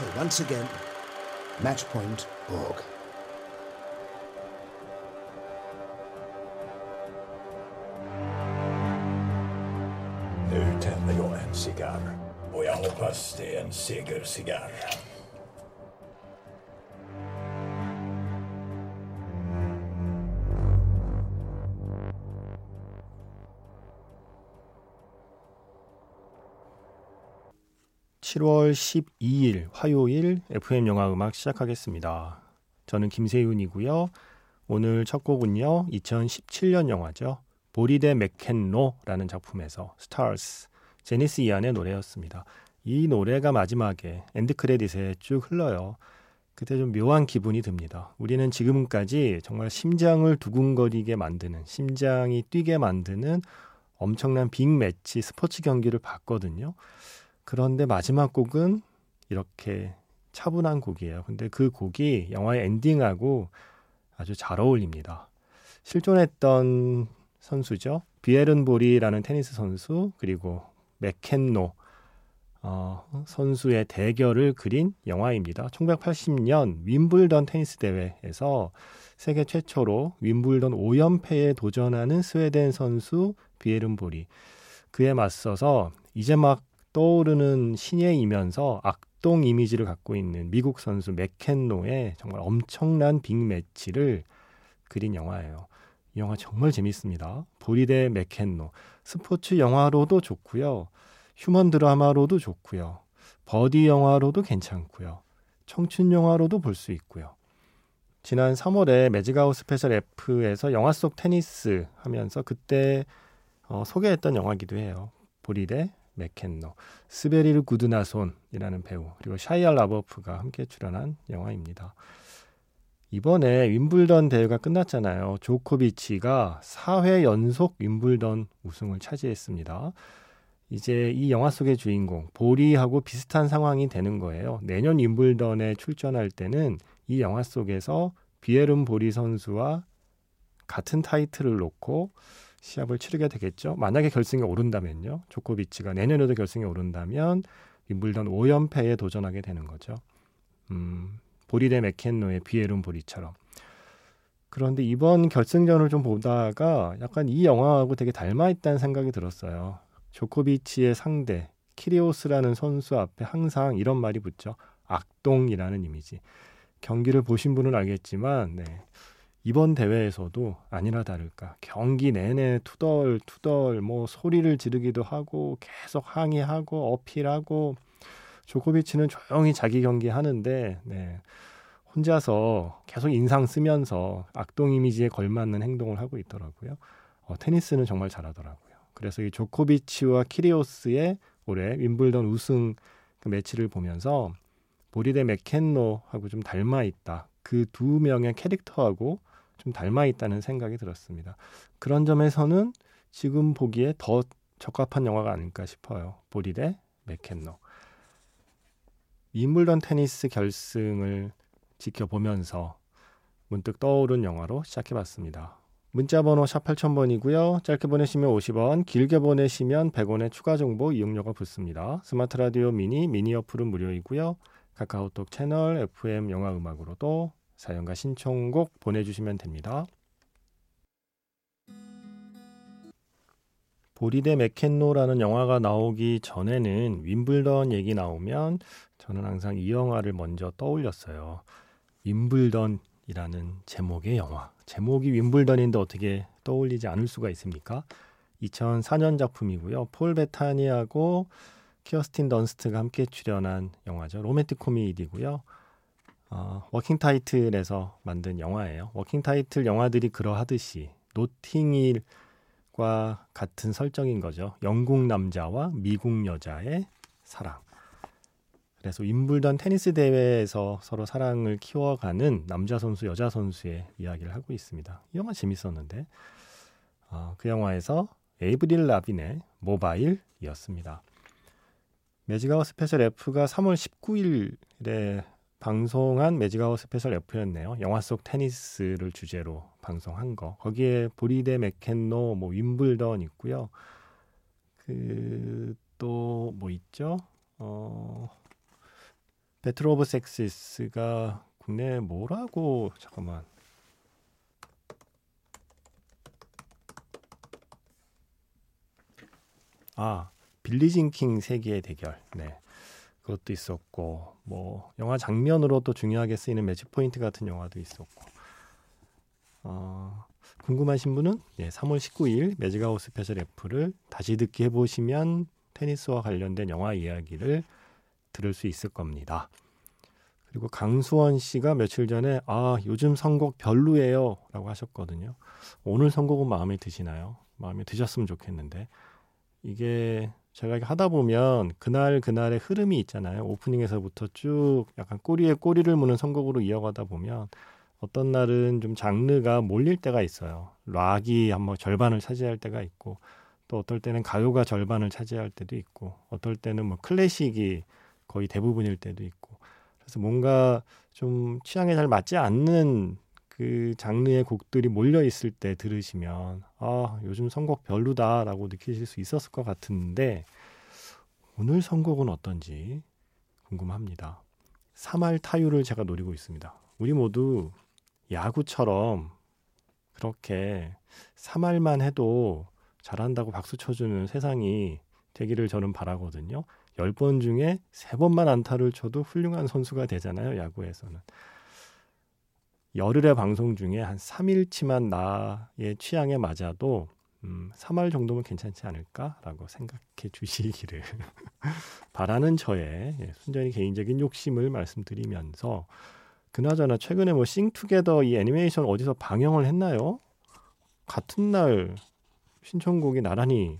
So once again, Matchpoint org. Nu tänder jag en cigarr. Och jag hoppas det är en segercigarr. (7월 12일) 화요일 FM 영화 음악 시작하겠습니다. 저는 김세윤이고요. 오늘 첫 곡은요. 2017년 영화죠. 보리 대 맥켄로라는 작품에서 Stars 제니스 이안의 노래였습니다. 이 노래가 마지막에 end credit에 쭉 흘러요. 그때 좀 묘한 기분이 듭니다. 우리는 지금까지 정말 심장을 두근거리게 만드는, 심장이 뛰게 만드는 엄청난 빅 매치 스포츠 경기를 봤거든요. 그런데 마지막 곡은 이렇게 차분한 곡이에요. 근데 그 곡이 영화의 엔딩하고 아주 잘 어울립니다. 실존했던 선수죠. 비에른보리라는 테니스 선수 그리고 맥켄노 어, 선수의 대결을 그린 영화입니다. 1980년 윈블던 테니스 대회에서 세계 최초로 윔블던 5연패에 도전하는 스웨덴 선수 비에른 보리 그에 맞서서 이제 막 떠오르는 신예이면서 악동 이미지를 갖고 있는 미국 선수 맥켄로의 정말 엄청난 빅매치를 그린 영화예요. 이 영화 정말 재밌습니다. 보리 대 맥켄로. 스포츠 영화로도 좋고요. 휴먼 드라마로도 좋고요. 버디 영화로도 괜찮고요. 청춘 영화로도 볼 수 있고요. 지난 3월에 매직아웃 스페셜 F에서 영화 속 테니스 하면서 그때 어, 소개했던 영화기도 해요. 보리 대 맥켄로, 스베리르 구드나손이라는 배우 그리고 샤이아 라버프가 함께 출연한 영화입니다. 이번에 윔블던 대회가 끝났잖아요. 조코비치가 4회 연속 윔블던 우승을 차지했습니다. 이제 이 영화 속의 주인공 보리하고 비슷한 상황이 되는 거예요. 내년 윈블던에 출전할 때는 이 영화 속에서 비에른 보리 선수와 같은 타이틀을 놓고 시합을 치르게 되겠죠. 만약에 결승에 오른다면요. 조코비치가 내년에도 결승에 오른다면 윈블던 5연패에 도전하게 되는 거죠. 음, 보리 대 맥켄노의 비에룬 보리처럼. 그런데 이번 결승전을 좀 보다가 약간 이 영화하고 되게 닮아 있다는 생각이 들었어요. 조코비치의 상대 키리오스라는 선수 앞에 항상 이런 말이 붙죠. 악동이라는 이미지. 경기를 보신 분은 알겠지만 네. 이번 대회에서도 아니나 다를까 경기 내내 투덜 투덜 뭐 소리를 지르기도 하고 계속 항의하고 어필하고 조코비치는 조용히 자기 경기 하는데 네. 혼자서 계속 인상 쓰면서 악동 이미지에 걸맞는 행동을 하고 있더라고요. 어, 테니스는 정말 잘하더라고요. 그래서 이 조코비치와 키리오스의 올해 윈블던 우승 그 매치를 보면서 보리데 맥켄노하고 좀 닮아 있다. 그 두 명의 캐릭터하고 좀 닮아 있다는 생각이 들었습니다. 그런 점에서는 지금 보기에 더 적합한 영화가 아닐까 싶어요. 보리데 맥켄노. 윈블던 테니스 결승을 지켜보면서 문득 떠오른 영화로 시작해봤습니다. 문자번호 샵 8000번이고요. 짧게 보내시면 50원, 길게 보내시면 100원의 추가 정보 이용료가 붙습니다. 스마트 라디오 미니, 미니 어플은 무료이고요. 카카오톡 채널 FM 영화 음악으로도 사연과 신청곡 보내주시면 됩니다. 보리대 맥켄노라는 영화가 나오기 전에는 윈블던 얘기 나오면 저는 항상 이 영화를 먼저 떠올렸어요. 윔블던이라는 제목의 영화. 제목이 윔블던인데 어떻게 떠올리지 않을 수가 있습니까? 2004년 작품이고요. 폴 베타니하고 키어스틴 던스트가 함께 출연한 영화죠. 로맨틱 코미디고요. 어, 워킹 타이틀에서 만든 영화예요. 워킹 타이틀 영화들이 그러하듯이 노팅힐 과 같은 설정인 거죠. 영국 남자와 미국 여자의 사랑. 그래서 윔블던 테니스 대회에서 서로 사랑을 키워가는 남자 선수, 여자 선수의 이야기를 하고 있습니다. 이 영화 재밌었는데 어, 그 영화에서 에이브릴 라빈의 Mobile이었습니다. 매직아웃 스페셜 F가 3월 19일에 방송한 매직아웃 스페셜 F였네요. 영화 속 테니스를 주제로 방송한 거. 거기에 보리 대 맥켄로, 뭐 윔블던 있고요. 그 또 뭐 있죠? 어 Battle of Sexes가 국내 뭐라고 잠깐만 아 빌리진 킹 세기의 대결 네 그것도 있었고 뭐 영화 장면으로 도 중요하게 쓰이는 매치 포인트 같은 영화도 있었고 어, 궁금하신 분은 네, 3월 19일 매직아웃 스페셜 F를 다시 듣기 해보시면 테니스와 관련된 영화 이야기를 들을 수 있을 겁니다. 그리고 강수원 씨가 며칠 전에 아 요즘 선곡 별로예요라고 하셨거든요. 오늘 선곡은 마음에 드시나요? 마음에 드셨으면 좋겠는데 이게 제가 하다 보면 그날 그날의 흐름이 있잖아요. 오프닝에서부터 쭉 약간 꼬리에 꼬리를 무는 선곡으로 이어가다 보면 어떤 날은 좀 장르가 몰릴 때가 있어요. 락이 한번 절반을 차지할 때가 있고 또 어떨 때는 가요가 절반을 차지할 때도 있고 어떨 때는 뭐 클래식이 거의 대부분일 때도 있고 그래서 뭔가 좀 취향에 잘 맞지 않는 그 장르의 곡들이 몰려 있을 때 들으시면 아 요즘 선곡 별로다라고 느끼실 수 있었을 것 같은데 오늘 선곡은 어떤지 궁금합니다. 3할 타율을 제가 노리고 있습니다. 우리 모두 야구처럼 그렇게 3할만 해도 잘한다고 박수 쳐주는 세상이 되기를 저는 바라거든요. 10번 중에 3번만 안타를 쳐도 훌륭한 선수가 되잖아요, 야구에서는. 열흘의 방송 중에 한 3일치만 나의 취향에 맞아도 음, 3할 정도면 괜찮지 않을까라고 생각해 주시기를 바라는 저의 예, 순전히 개인적인 욕심을 말씀드리면서 그나저나 최근에 뭐 싱투게더 이 애니메이션 어디서 방영을 했나요? 같은 날 신청곡이 나란히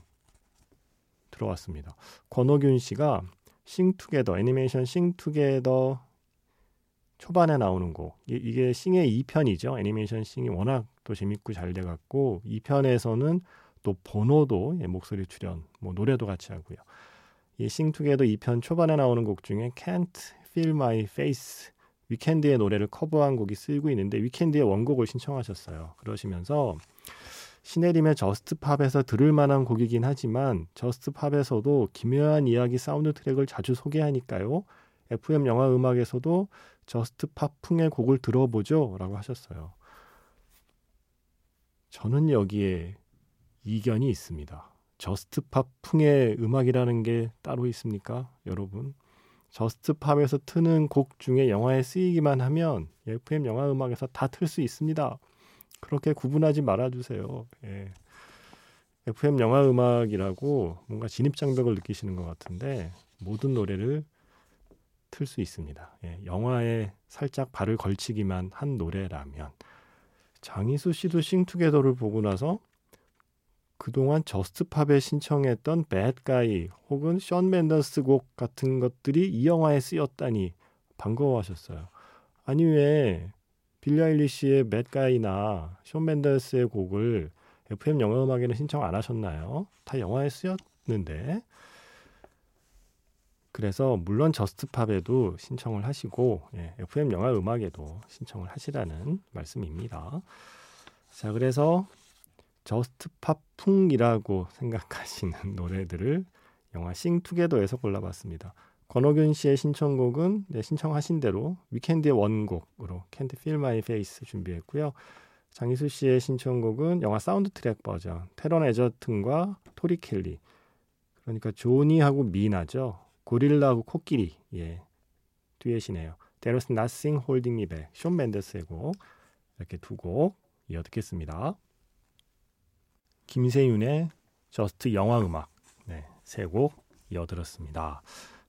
들어왔습니다. 권호균 씨가 싱투게더 애니메이션 싱투게더 초반에 나오는 곡 이 게 싱의 2편이죠. 애니메이션 싱이 워낙 또 재밌고 잘 돼갖고 2편에서는 또 보노도 예, 목소리 출연 뭐 노래도 같이 하고요. 이 싱투게더 2편 초반에 나오는 곡 중에 Can't Feel My Face 위켄드의 노래를 커버한 곡이 쓰이고 있는데 위켄드의 원곡을 신청하셨어요. 그러시면서 시네림의 Just Pop에서 들을 만한 곡이긴 하지만 Just Pop에서도 기묘한 이야기 사운드 트랙을 자주 소개하니까요. FM 영화 음악에서도 Just Pop풍의 곡을 들어보죠. 라고 하셨어요. 저는 여기에 이견이 있습니다. Just Pop풍의 음악이라는 게 따로 있습니까? 여러분. Just Pop에서 트는 곡 중에 영화에 쓰이기만 하면 FM 영화 음악에서 다 틀 수 있습니다. 그렇게 구분하지 말아주세요. 예. FM 영화 음악이라고 뭔가 진입장벽을 느끼시는 것 같은데 모든 노래를 틀 수 있습니다. 예. 영화에 살짝 발을 걸치기만 한 노래라면 장희수 씨도 싱투게더를 보고 나서 그동안 Just Pop에 신청했던 Bad Guy 혹은 션 멘데스 곡 같은 것들이 이 영화에 쓰였다니 반가워하셨어요. 아니 왜 빌리 아일리시의 맷가이나 션 멘데스의 곡을 FM 영화 음악에는 신청 안 하셨나요? 다 영화에 쓰였는데. 그래서 물론 Just Pop에도 신청을 하시고 예, FM 영화 음악에도 신청을 하시라는 말씀입니다. 자, 그래서 Just Pop풍이라고 생각하시는 노래들을 영화 싱투게더에서 골라봤습니다. 권호균 씨의 신청곡은 네, 신청하신 대로 위켄드의 원곡으로 Can't Feel My Face 준비했고요. 장희수 씨의 신청곡은 영화 사운드 트랙 버전 태런 에저튼과 토리 켈리 그러니까 조니하고 미나죠. 고릴라하고 코끼리 예 듀엣이네요. There's Nothing Holding Me Back 션 멘데스의 곡 이렇게 두 곡 이어 듣겠습니다. 김세윤의 Just 영화 음악 네, 세 곡 이어 들었습니다.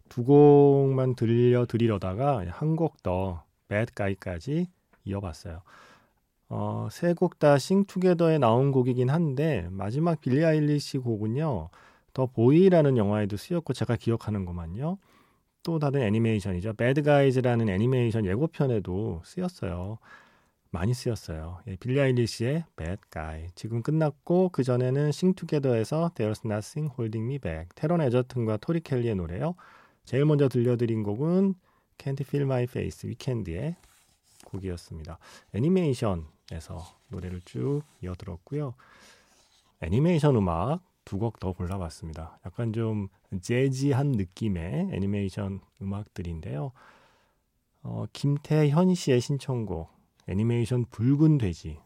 두 곡만 들려 드리려다가 한 곡 더 Bad Guy까지 이어봤어요. 어, 세 곡 다 싱투게더에 나온 곡이긴 한데 마지막 빌리 아일리시 곡은요. The Boy라는 영화에도 쓰였고 제가 기억하는 것만요. 또 다른 애니메이션이죠. Bad Guys라는 애니메이션 예고편에도 쓰였어요. 많이 쓰였어요. 예, 빌리 아일리시의 Guy. 지금 끝났고 그 전에는 싱투게더에서 There's Nothing Holding Me Back. 테런 에저튼과 토리 켈리의 노래요. 제일 먼저 들려드린 곡은 Can't Feel My Face 위켄드의 곡이었습니다. 애니메이션에서 노래를 쭉 이어 들었고요. 애니메이션 음악 두 곡 더 골라봤습니다. 약간 좀 재지한 느낌의 애니메이션 음악들인데요. 어, 김태현 씨의 신청곡 애니메이션 붉은 돼지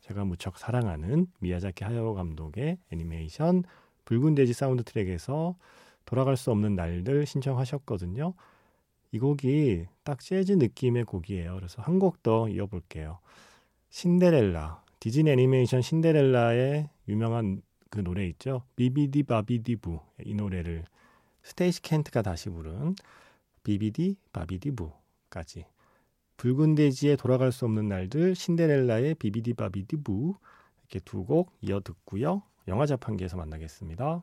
제가 무척 사랑하는 미야자키 하야오 감독의 애니메이션 붉은 돼지 사운드 트랙에서 돌아갈 수 없는 날들 신청하셨거든요. 이 곡이 딱 재즈 느낌의 곡이에요. 그래서 한 곡 더 이어볼게요. 신데렐라 디즈니 애니메이션 신데렐라의 유명한 그 노래 있죠. 비비디 바비디부 이 노래를 스테이시 켄트가 다시 부른 비비디 바비디부까지 붉은 돼지에 돌아갈 수 없는 날들 신데렐라의 비비디 바비디부 이렇게 두 곡 이어 듣고요. 영화 자판기에서 만나겠습니다.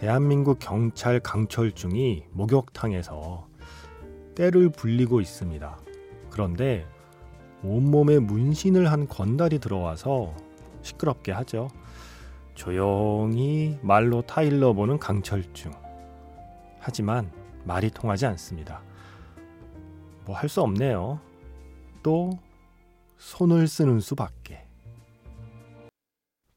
대한민국 경찰 강철중이 목욕탕에서 때를 불리고 있습니다. 그런데 온몸에 문신을 한 건달이 들어와서 시끄럽게 하죠. 조용히 말로 타일러 보는 강철중. 하지만 말이 통하지 않습니다. 뭐 할 수 없네요. 또 손을 쓰는 수밖에.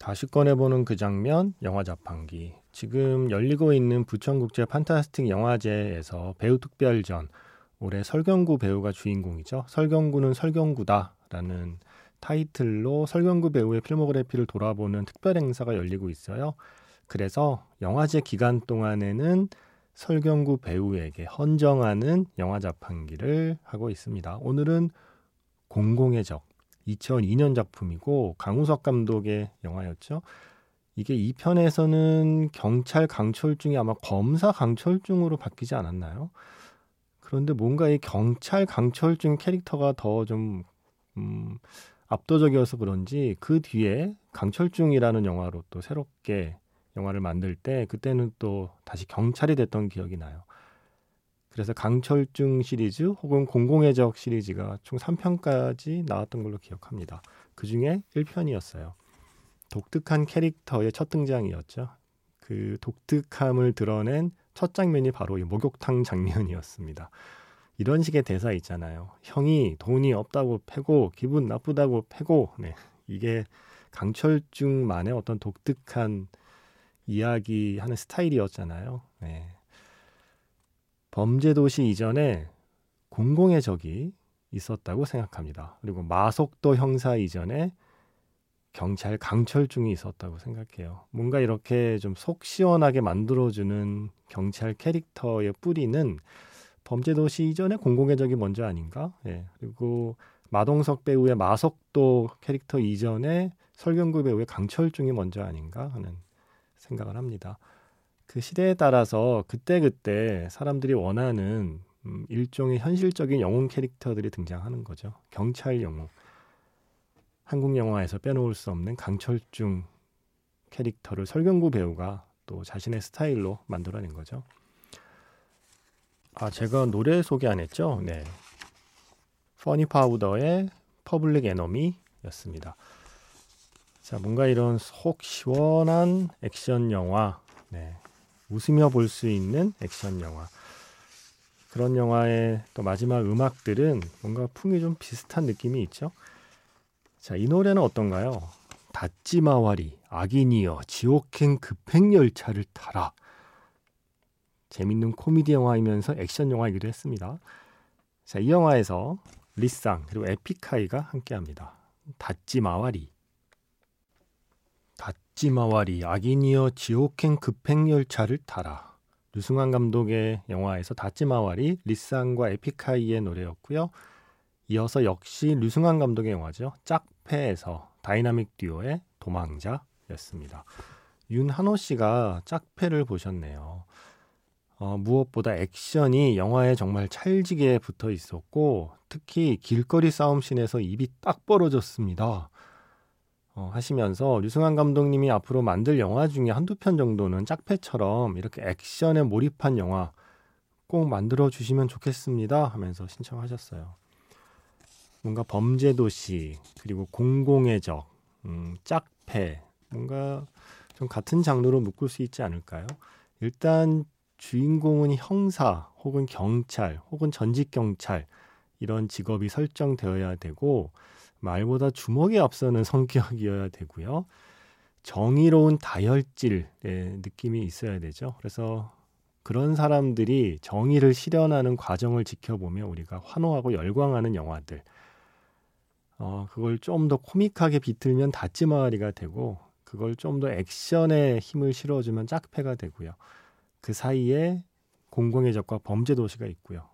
다시 꺼내보는 그 장면, 영화 자판기. 지금 열리고 있는 부천국제 판타스틱 영화제에서 배우 특별전 올해 설경구 배우가 주인공이죠. 설경구는 설경구다라는 타이틀로 설경구 배우의 필모그래피를 돌아보는 특별 행사가 열리고 있어요. 그래서 영화제 기간 동안에는 설경구 배우에게 헌정하는 영화 자판기를 하고 있습니다. 오늘은 공공의 적 2002년 작품이고 강우석 감독의 영화였죠. 이게 2편에서는 경찰 강철중이 아마 검사 강철중으로 바뀌지 않았나요? 그런데 뭔가 이 경찰 강철중 캐릭터가 더좀 음, 압도적이어서 그런지 그 뒤에 강철중이라는 영화로 또 새롭게 영화를 만들 때 그때는 또 다시 경찰이 됐던 기억이 나요. 그래서 강철중 시리즈 혹은 공공의 적 시리즈가 총 3편까지 나왔던 걸로 기억합니다. 그 중에 1편이었어요. 독특한 캐릭터의 첫 등장이었죠. 그 독특함을 드러낸 첫 장면이 바로 이 목욕탕 장면이었습니다. 이런 식의 대사 있잖아요. 형이 돈이 없다고 패고 기분 나쁘다고 패고 네. 이게 강철중만의 어떤 독특한 이야기하는 스타일이었잖아요. 네. 범죄도시 이전에 공공의 적이 있었다고 생각합니다. 그리고 마속도 형사 이전에 경찰 강철중이 있었다고 생각해요. 뭔가 이렇게 좀 속 시원하게 만들어주는 경찰 캐릭터의 뿌리는 범죄도시 이전에 공공의 적이 먼저 아닌가? 예. 그리고 마동석 배우의 마석도 캐릭터 이전에 설경구 배우의 강철중이 먼저 아닌가 하는 생각을 합니다. 그 시대에 따라서 그때그때 사람들이 원하는 음, 일종의 현실적인 영웅 캐릭터들이 등장하는 거죠. 경찰 영웅. 한국 영화에서 빼놓을 수 없는 강철중 캐릭터를 설경구 배우가 또 자신의 스타일로 만들어낸 거죠. 아, 제가 노래 소개 안 했죠? 네. 퍼니 파우더의 Public Enemy였습니다. 자, 뭔가 이런 속 시원한 액션 영화, 네. 웃으며 볼 수 있는 액션 영화. 그런 영화의 또 마지막 음악들은 뭔가 풍이 좀 비슷한 느낌이 있죠. 자, 이 노래는 어떤가요? 다찌마와리, 아기니어, 지옥행 급행열차를 타라. 재밌는 코미디 영화이면서 액션 영화이기도 했습니다. 자, 이 영화에서 리쌍 그리고 에픽하이가 함께합니다. 다찌마와리. 다찌마와리, 악인이여, 지옥행 급행열차를 타라. 류승완 감독의 영화에서 다찌마와리, 리쌍과 에픽하이의 노래였고요. 이어서 역시 류승완 감독의 영화죠. 짝패에서 다이나믹 듀오의 도망자였습니다. 윤한호 씨가 짝패를 보셨네요. 어, 무엇보다 액션이 영화에 정말 찰지게 붙어 있었고 특히 길거리 싸움씬에서 입이 딱 벌어졌습니다. 어, 하시면서 류승환 감독님이 앞으로 만들 영화 중에 한두 편 정도는 짝패처럼 이렇게 액션에 몰입한 영화 꼭 만들어 주시면 좋겠습니다 하면서 신청하셨어요. 뭔가 범죄도시 그리고 공공의 적, 음, 짝패 뭔가 좀 같은 장르로 묶을 수 있지 않을까요? 일단 주인공은 형사 혹은 경찰 혹은 전직 경찰 이런 직업이 설정되어야 되고 말보다 주먹이 앞서는 성격이어야 되고요. 정의로운 다혈질의 느낌이 있어야 되죠. 그래서 그런 사람들이 정의를 실현하는 과정을 지켜보며 우리가 환호하고 열광하는 영화들. 어, 그걸 좀 더 코믹하게 비틀면 다찌마리가 되고, 그걸 좀 더 액션에 힘을 실어주면 짝패가 되고요. 그 사이에 공공의 적과 범죄 도시가 있고요.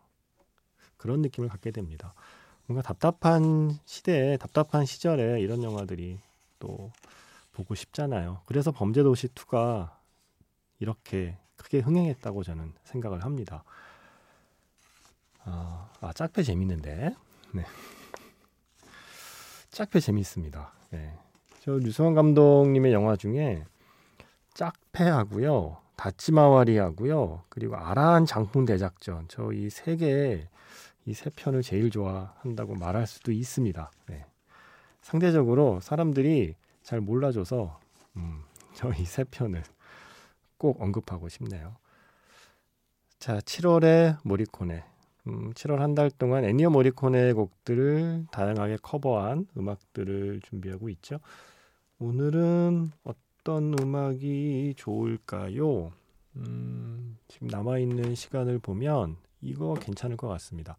그런 느낌을 갖게 됩니다. 뭔가 답답한 시대에 답답한 시절에 이런 영화들이 또 보고 싶잖아요. 그래서 범죄도시 2가 이렇게 크게 흥행했다고 저는 생각을 합니다. 아, 아 짝패 재밌는데. 네. 짝패 재밌습니다. 네. 저 류승환 감독님의 영화 중에 짝패하고요. 다치마와리하고요. 그리고 아라한 장풍 대작전. 저 이 세 개, 이 세 편을 제일 좋아한다고 말할 수도 있습니다. 네. 상대적으로 사람들이 잘 몰라줘서 음, 저이세 편을 꼭 언급하고 싶네요. 자, 7월에 모리코네. 음, 7월 한 달 동안 엔니오 모리코네 곡들을 다양하게 커버한 음악들을 준비하고 있죠. 오늘은 어떤 음악이 좋을까요? 음, 지금 남아있는 시간을 보면 이거 괜찮을 것 같습니다.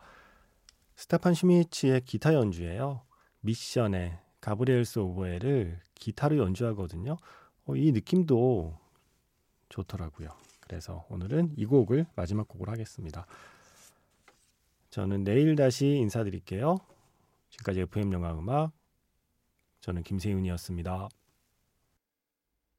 스테판 슈미치의 기타 연주예요. 미션의 Gabriel's Oboe를 기타로 연주하거든요. 어, 이 느낌도 좋더라고요. 그래서 오늘은 이 곡을 마지막 곡으로 하겠습니다. 저는 내일 다시 인사드릴게요. 지금까지 FM 영화 음악 저는 김세윤이었습니다.